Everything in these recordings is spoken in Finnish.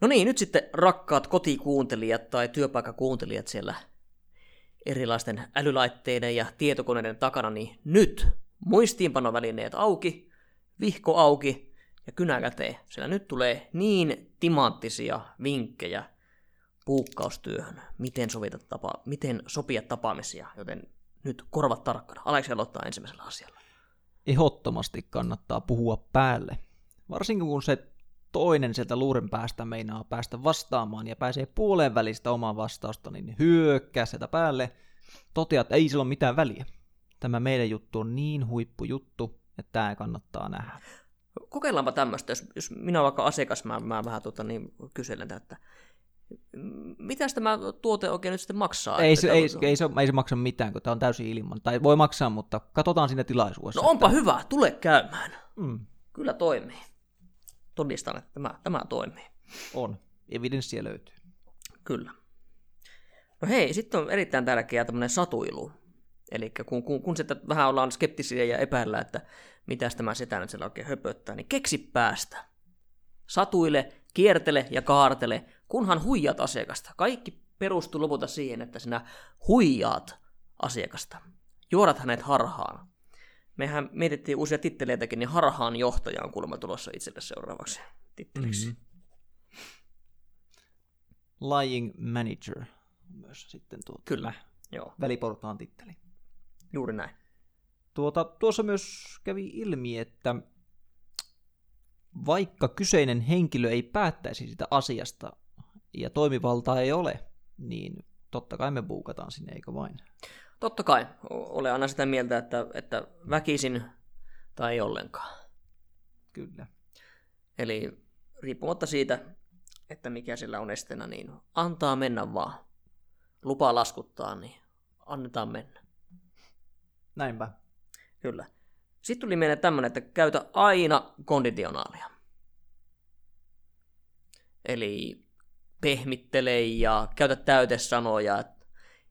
No niin, nyt sitten rakkaat kotikuuntelijat tai työpaikkakuuntelijat siellä erilaisten älylaitteiden ja tietokoneiden takana, niin nyt muistiinpanovälineet auki, vihko auki ja kynä käteen, sillä nyt tulee niin timanttisia vinkkejä puukkaustyöhön, miten, sovita tapa, miten sopia tapaamisia, joten nyt korvat tarkkana. Aleksi aloittaa ensimmäisellä asialla. Ehdottomasti kannattaa puhua päälle. Varsinkin kun se toinen sieltä luuren päästä meinaa päästä vastaamaan ja pääsee puoleen välistä omaa vastausta, niin hyökkää sieltä päälle, toteat, että ei sillä ole mitään väliä. Tämä meidän juttu on niin huippujuttu, että tämä kannattaa nähdä. Kokeillaanpa tämmöistä, jos, jos minä olen vaikka asiakas, mä, mä vähän tuota, niin kyselen, että mitä tämä tuote oikein nyt sitten maksaa? Ei se, ei, ei, se, ei se maksa mitään, kun tämä on täysin ilman. Tai voi maksaa, mutta katsotaan siinä tilaisuudessa. No onpa että... hyvä, tule käymään. Mm. Kyllä toimii. Todistan, että tämä, tämä toimii. On. Evidenssiä löytyy. Kyllä. No hei, sitten on erittäin tärkeää tämmöinen satuilu. Eli kun, kun, kun sitä vähän ollaan skeptisiä ja epäillä, että mitä tämä setä nyt siellä oikein höpöttää, niin keksi päästä. Satuile, kiertele ja kaartele, kunhan huijat asiakasta. Kaikki perustuu lopulta siihen, että sinä huijaat asiakasta. Juorat hänet harhaan. Mehän mietittiin uusia titteleitäkin, niin harhaan johtaja on kuulemma tulossa itselle seuraavaksi titteliksi. Mm-hmm. Lying Manager myös sitten tuo Kyllä, joo. väliportaan titteli. Juuri näin. Tuota, tuossa myös kävi ilmi, että vaikka kyseinen henkilö ei päättäisi sitä asiasta ja toimivaltaa ei ole, niin totta kai me buukataan sinne, eikö vain? Totta kai. Olen aina sitä mieltä, että, että väkisin tai ei ollenkaan. Kyllä. Eli riippumatta siitä, että mikä sillä on esteenä, niin antaa mennä vaan. Lupa laskuttaa, niin annetaan mennä. Näinpä. Kyllä. Sitten tuli mieleen tämmöinen, että käytä aina konditionaalia. Eli pehmittele ja käytä täytesanoja.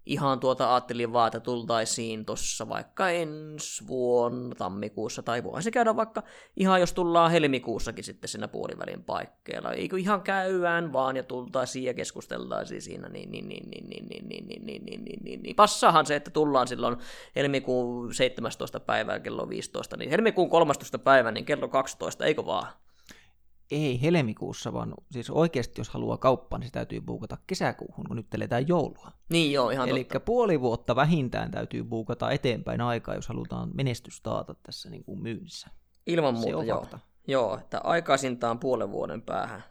Ihan tuota ajattelin vaan, että tultaisiin tuossa vaikka ensi vuonna tammikuussa, tai voihan se käydä vaikka ihan jos tullaan helmikuussakin sitten siinä puolivälin paikkeilla. Eikö ihan käyään vaan ja tultaisiin ja keskusteltaisiin siinä, niin, niin, niin, niin, niin, niin, niin, niin, niin, niin, niin, niin, niin. Passahan se, että tullaan silloin helmikuun 17. päivää kello 15, niin helmikuun 13. päivä, niin kello 12, eikö vaan? Ei helmikuussa, vaan siis oikeasti jos haluaa kauppaan, niin se täytyy buukata kesäkuuhun, kun nyt eletään joulua. Niin joo, ihan Eli puoli vuotta vähintään täytyy buukata eteenpäin aikaa, jos halutaan menestys taata tässä niin kuin myynnissä. Ilman muuta, se on joo. Fakta. Joo, että aikaisintaan puolen vuoden päähän.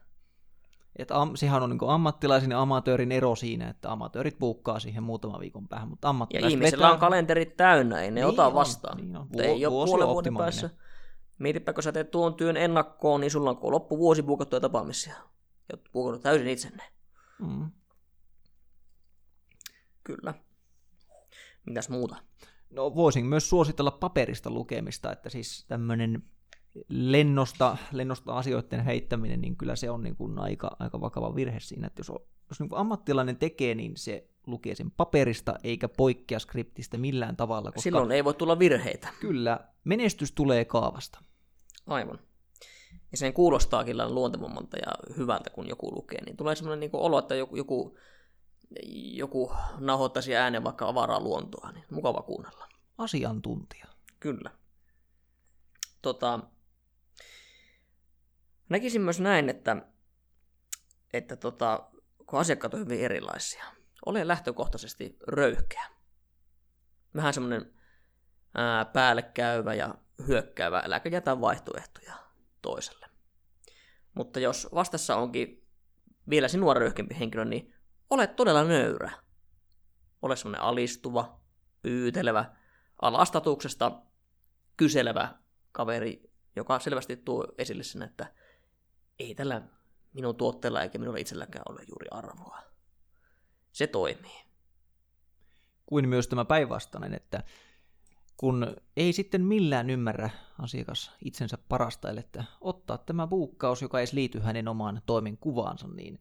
Et am, sehän on niin ammattilaisen ja amatöörin ero siinä, että amatöörit buukkaa siihen muutama viikon päähän, mutta ammattilaiset... Ja ihmisillä vetää... on kalenterit täynnä, ei ne niin ota on, vastaan. Niin on. Vu- ei ole puolen vuoden päässä Mietipä, kun sä teet tuon työn ennakkoon, niin sulla on loppuvuosi buukattuja tapaamisia. Ja buukannut täysin itsenne. Mm. Kyllä. Mitäs muuta? No voisin myös suositella paperista lukemista, että siis tämmöinen lennosta, lennosta asioiden heittäminen, niin kyllä se on niin kuin aika, aika vakava virhe siinä, että jos, jos niin kuin ammattilainen tekee, niin se lukee sen paperista eikä poikkea skriptistä millään tavalla. Koska Silloin ei voi tulla virheitä. Kyllä, menestys tulee kaavasta. Aivan. Ja sen kuulostaa kyllä luontevammalta ja hyvältä, kun joku lukee. Niin tulee semmoinen niin olo, että joku, joku, joku nahoittaisi äänen vaikka avaraa luontoa. Niin mukava kuunnella. Asiantuntija. Kyllä. Tota, näkisin myös näin, että, että tota, kun asiakkaat on hyvin erilaisia, ole lähtökohtaisesti röyhkeä. Vähän semmoinen päälle käyvä ja hyökkäävä, äläkä jätä vaihtoehtoja toiselle. Mutta jos vastassa onkin vielä sinua röyhkempi henkilö, niin ole todella nöyrä. Ole semmoinen alistuva, pyytelevä, alastatuksesta kyselevä kaveri, joka selvästi tuo esille sen, että ei tällä minun tuotteella eikä minulla itselläkään ole juuri arvoa. Se toimii. Kuin myös tämä päinvastainen, että kun ei sitten millään ymmärrä asiakas itsensä parasta, että ottaa tämä buukkaus, joka ei liity hänen omaan toimenkuvaansa, niin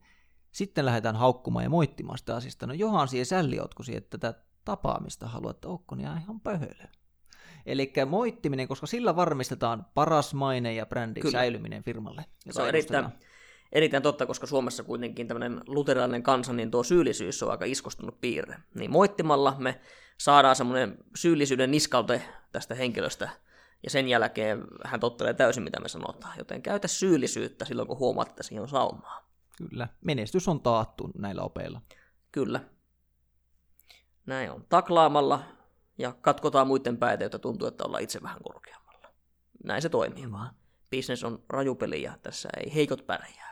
sitten lähdetään haukkumaan ja moittimaan sitä asiasta. No johan siihen sälli, ootko siihen tätä tapaamista haluat, että onko niin ihan pöhölö. Eli moittiminen, koska silla varmistetaan paras maine ja brändin Kyllä. säilyminen firmalle. Se on erittäin, erittäin totta, koska Suomessa kuitenkin tämmöinen luterilainen kansa, niin tuo syyllisyys on aika iskostunut piirre. Niin moittimalla me saadaan semmoinen syyllisyyden niskalte tästä henkilöstä, ja sen jälkeen hän tottelee täysin, mitä me sanotaan. Joten käytä syyllisyyttä silloin, kun huomaat, että siihen on saumaa. Kyllä, menestys on taattu näillä opeilla. Kyllä. Näin on. Taklaamalla ja katkotaan muiden päitä, jotta tuntuu, että ollaan itse vähän korkeammalla. Näin se toimii vaan. Business on rajupeli ja tässä ei heikot pärjää.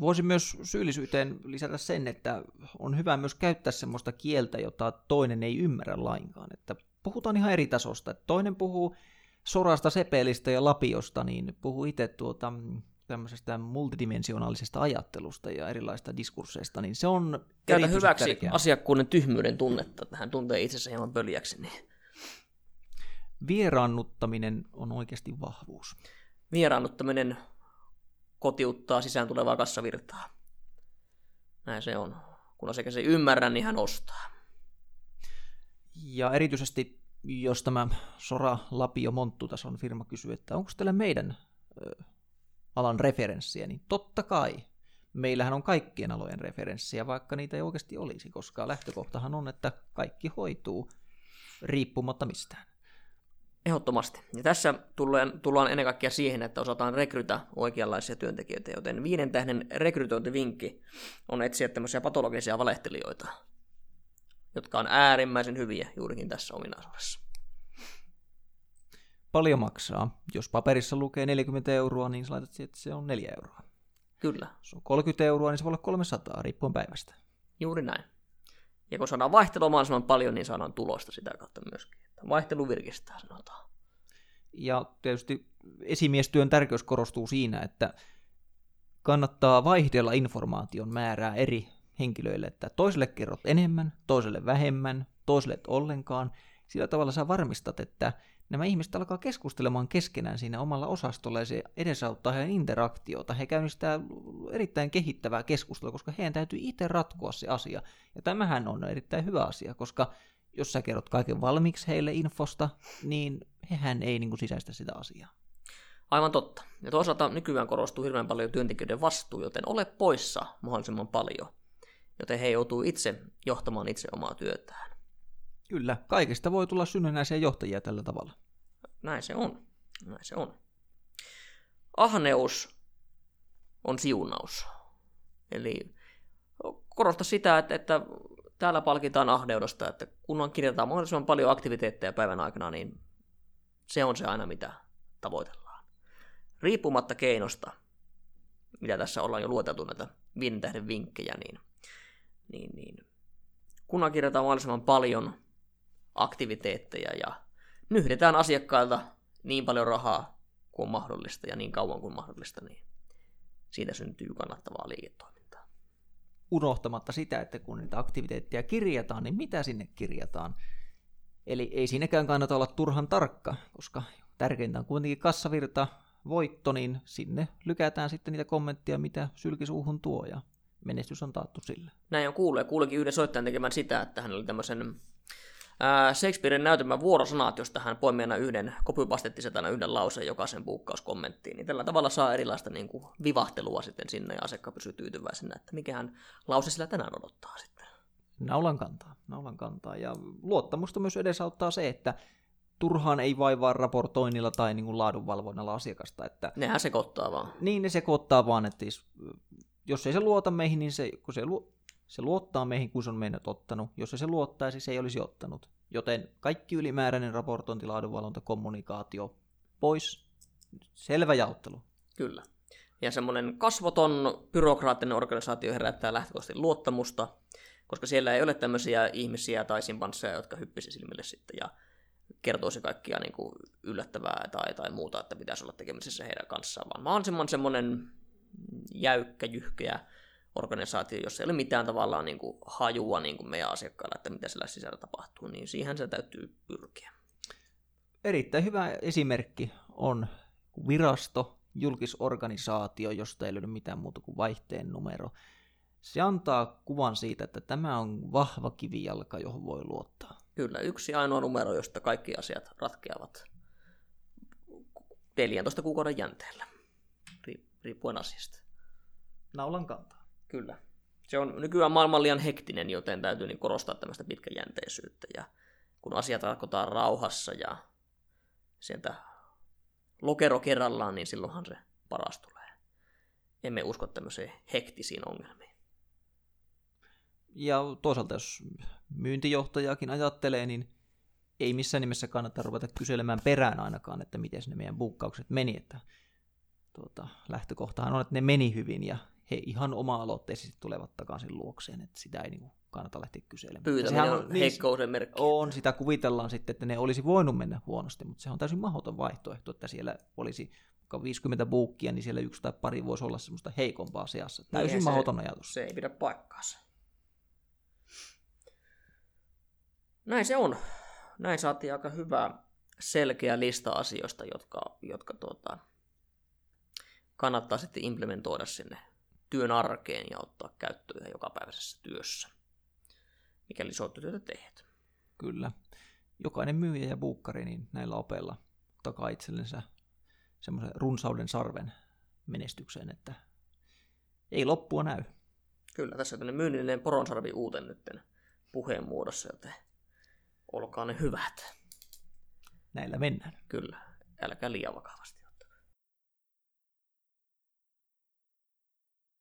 Voisin myös syyllisyyteen lisätä sen, että on hyvä myös käyttää semmoista kieltä, jota toinen ei ymmärrä lainkaan. Että puhutaan ihan eri tasosta. Toinen puhuu sorasta, sepelistä ja lapiosta, niin puhuu itse tuota, tämmöisestä multidimensionaalisesta ajattelusta ja erilaista diskursseista, niin se on Käytä hyväksi tärkeää. asiakkuuden tyhmyyden tunnetta, että hän tuntee itsensä hieman pöljäksi. Niin. Vieraannuttaminen on oikeasti vahvuus. Vieraannuttaminen kotiuttaa sisään tulevaa kassavirtaa. Näin se on. Kun asiakas ei ymmärrä, niin hän ostaa. Ja erityisesti, jos tämä Sora Lapio Monttutason firma kysyy, että onko teillä meidän ö, alan referenssiä, niin totta kai meillähän on kaikkien alojen referenssiä, vaikka niitä ei oikeasti olisi, koska lähtökohtahan on, että kaikki hoituu riippumatta mistään. Ehdottomasti. Ja tässä tullaan, tullaan ennen kaikkea siihen, että osataan rekrytä oikeanlaisia työntekijöitä, joten viiden tähden rekrytointivinkki on etsiä tämmöisiä patologisia valehtelijoita, jotka on äärimmäisen hyviä juurikin tässä ominaisuudessa. Paljon maksaa. Jos paperissa lukee 40 euroa, niin sä laitat siihen, että se on 4 euroa. Kyllä. Jos on 30 euroa, niin se voi olla 300, riippuen päivästä. Juuri näin. Ja kun saadaan vaihtelua mahdollisimman paljon, niin saadaan tulosta sitä kautta myöskin. Vaihtelu virkistää, sanotaan. Ja tietysti esimiestyön tärkeys korostuu siinä, että kannattaa vaihdella informaation määrää eri henkilöille, että toiselle kerrot enemmän, toiselle vähemmän, toiselle ollenkaan. Sillä tavalla sä varmistat, että nämä ihmiset alkaa keskustelemaan keskenään siinä omalla osastolla ja se edesauttaa heidän interaktiota. He käynnistää erittäin kehittävää keskustelua, koska heidän täytyy itse ratkoa se asia. Ja tämähän on erittäin hyvä asia, koska jos sä kerrot kaiken valmiiksi heille infosta, niin hehän ei niin kuin sisäistä sitä asiaa. Aivan totta. Ja toisaalta nykyään korostuu hirveän paljon työntekijöiden vastuu, joten ole poissa mahdollisimman paljon. Joten he joutuu itse johtamaan itse omaa työtään. Kyllä, kaikesta voi tulla synnynnäisiä johtajia tällä tavalla. Näin se on. Näin se on. Ahneus on siunaus. Eli korosta sitä, että, että täällä palkitaan ahneudesta, että kun on kirjataan mahdollisimman paljon aktiviteetteja päivän aikana, niin se on se aina, mitä tavoitellaan. Riippumatta keinosta, mitä tässä ollaan jo luoteltu näitä viiden tähden vinkkejä, niin, niin, niin kunhan kirjataan mahdollisimman paljon aktiviteetteja ja nyhdetään asiakkailta niin paljon rahaa kuin mahdollista ja niin kauan kuin mahdollista, niin siitä syntyy kannattavaa liiketoimintaa. Unohtamatta sitä, että kun niitä aktiviteetteja kirjataan, niin mitä sinne kirjataan? Eli ei siinäkään kannata olla turhan tarkka, koska tärkeintä on kuitenkin kassavirta, voitto, niin sinne lykätään sitten niitä kommentteja, mitä sylkisuuhun tuo, ja menestys on taattu sille. Näin on kuullut, ja kuulekin yhden soittajan tekemään sitä, että hän oli tämmöisen Shakespearen näytelmän vuorosanat, josta hän poimi aina yhden, kopypastettiset aina yhden lauseen jokaisen buukkauskommenttiin, niin tällä tavalla saa erilaista niin kuin, vivahtelua sitten sinne ja asiakkaan pysyy tyytyväisenä, että mikähän lause sillä tänään odottaa sitten. Naulan kantaa, naulan kantaa. Ja luottamusta myös edesauttaa se, että turhaan ei vaivaa raportoinnilla tai niin kuin laadunvalvonnalla asiakasta. Että, Nehän sekoittaa vaan. Niin, ne sekoittaa vaan, että jos ei se luota meihin, niin se, kun se se luottaa meihin, kun se on meidät ottanut. Jos se, se luottaisi, se ei olisi ottanut. Joten kaikki ylimääräinen raportointi, laadunvalvonta, kommunikaatio pois. Selvä jaottelu. Kyllä. Ja semmoinen kasvoton byrokraattinen organisaatio herättää lähtökohtaisesti luottamusta, koska siellä ei ole tämmöisiä ihmisiä tai simpansseja, jotka hyppisi silmille sitten ja kertoisi kaikkia niin kuin yllättävää tai, tai muuta, että pitäisi olla tekemisissä heidän kanssaan, vaan mahdollisimman semmoinen jäykkä, jyhkeä organisaatio, jossa ei ole mitään tavallaan niin kuin hajua niin kuin meidän asiakkailla, että mitä siellä sisällä tapahtuu, niin siihen se täytyy pyrkiä. Erittäin hyvä esimerkki on virasto, julkisorganisaatio, josta ei löydy mitään muuta kuin vaihteen numero. Se antaa kuvan siitä, että tämä on vahva kivijalka, johon voi luottaa. Kyllä, yksi ainoa numero, josta kaikki asiat ratkeavat 14 kuukauden jänteellä, riippuen asiasta. naulan kantaa. Kyllä. Se on nykyään maailman liian hektinen, joten täytyy niin korostaa tämmöistä pitkäjänteisyyttä. Ja kun asiat ratkotaan rauhassa ja sieltä lokero kerrallaan, niin silloinhan se paras tulee. Emme usko tämmöiseen hektisiin ongelmiin. Ja toisaalta jos myyntijohtajakin ajattelee, niin ei missään nimessä kannata ruveta kyselemään perään ainakaan, että miten ne meidän buukkaukset meni. Että, tuota, lähtökohtahan on, että ne meni hyvin ja he ihan oma-aloitteisesti tulevat takaisin luokseen, että sitä ei niin kannata lähteä kyselemään. Pyytäminen on niin, heikkouden merkki. On, sitä kuvitellaan sitten, että ne olisi voinut mennä huonosti, mutta se on täysin mahdoton vaihtoehto, että siellä olisi 50 buukkia, niin siellä yksi tai pari voisi olla semmoista heikompaa seassa. Täysin niin, mahdoton ajatus. Se ei pidä paikkaansa. Näin se on. Näin saatiin aika hyvä selkeä lista asioista, jotka, jotka tuota, kannattaa sitten implementoida sinne työn arkeen ja ottaa käyttöön jokapäiväisessä työssä, mikäli soittotyötä teet. Kyllä. Jokainen myyjä ja buukkari niin näillä opeilla takaa itsellensä semmoisen runsauden sarven menestykseen, että ei loppua näy. Kyllä, tässä on tämmöinen myynnillinen poronsarvi uuten nytten puheen muodossa, joten olkaa ne hyvät. Näillä mennään. Kyllä, älkää liian vakavasti.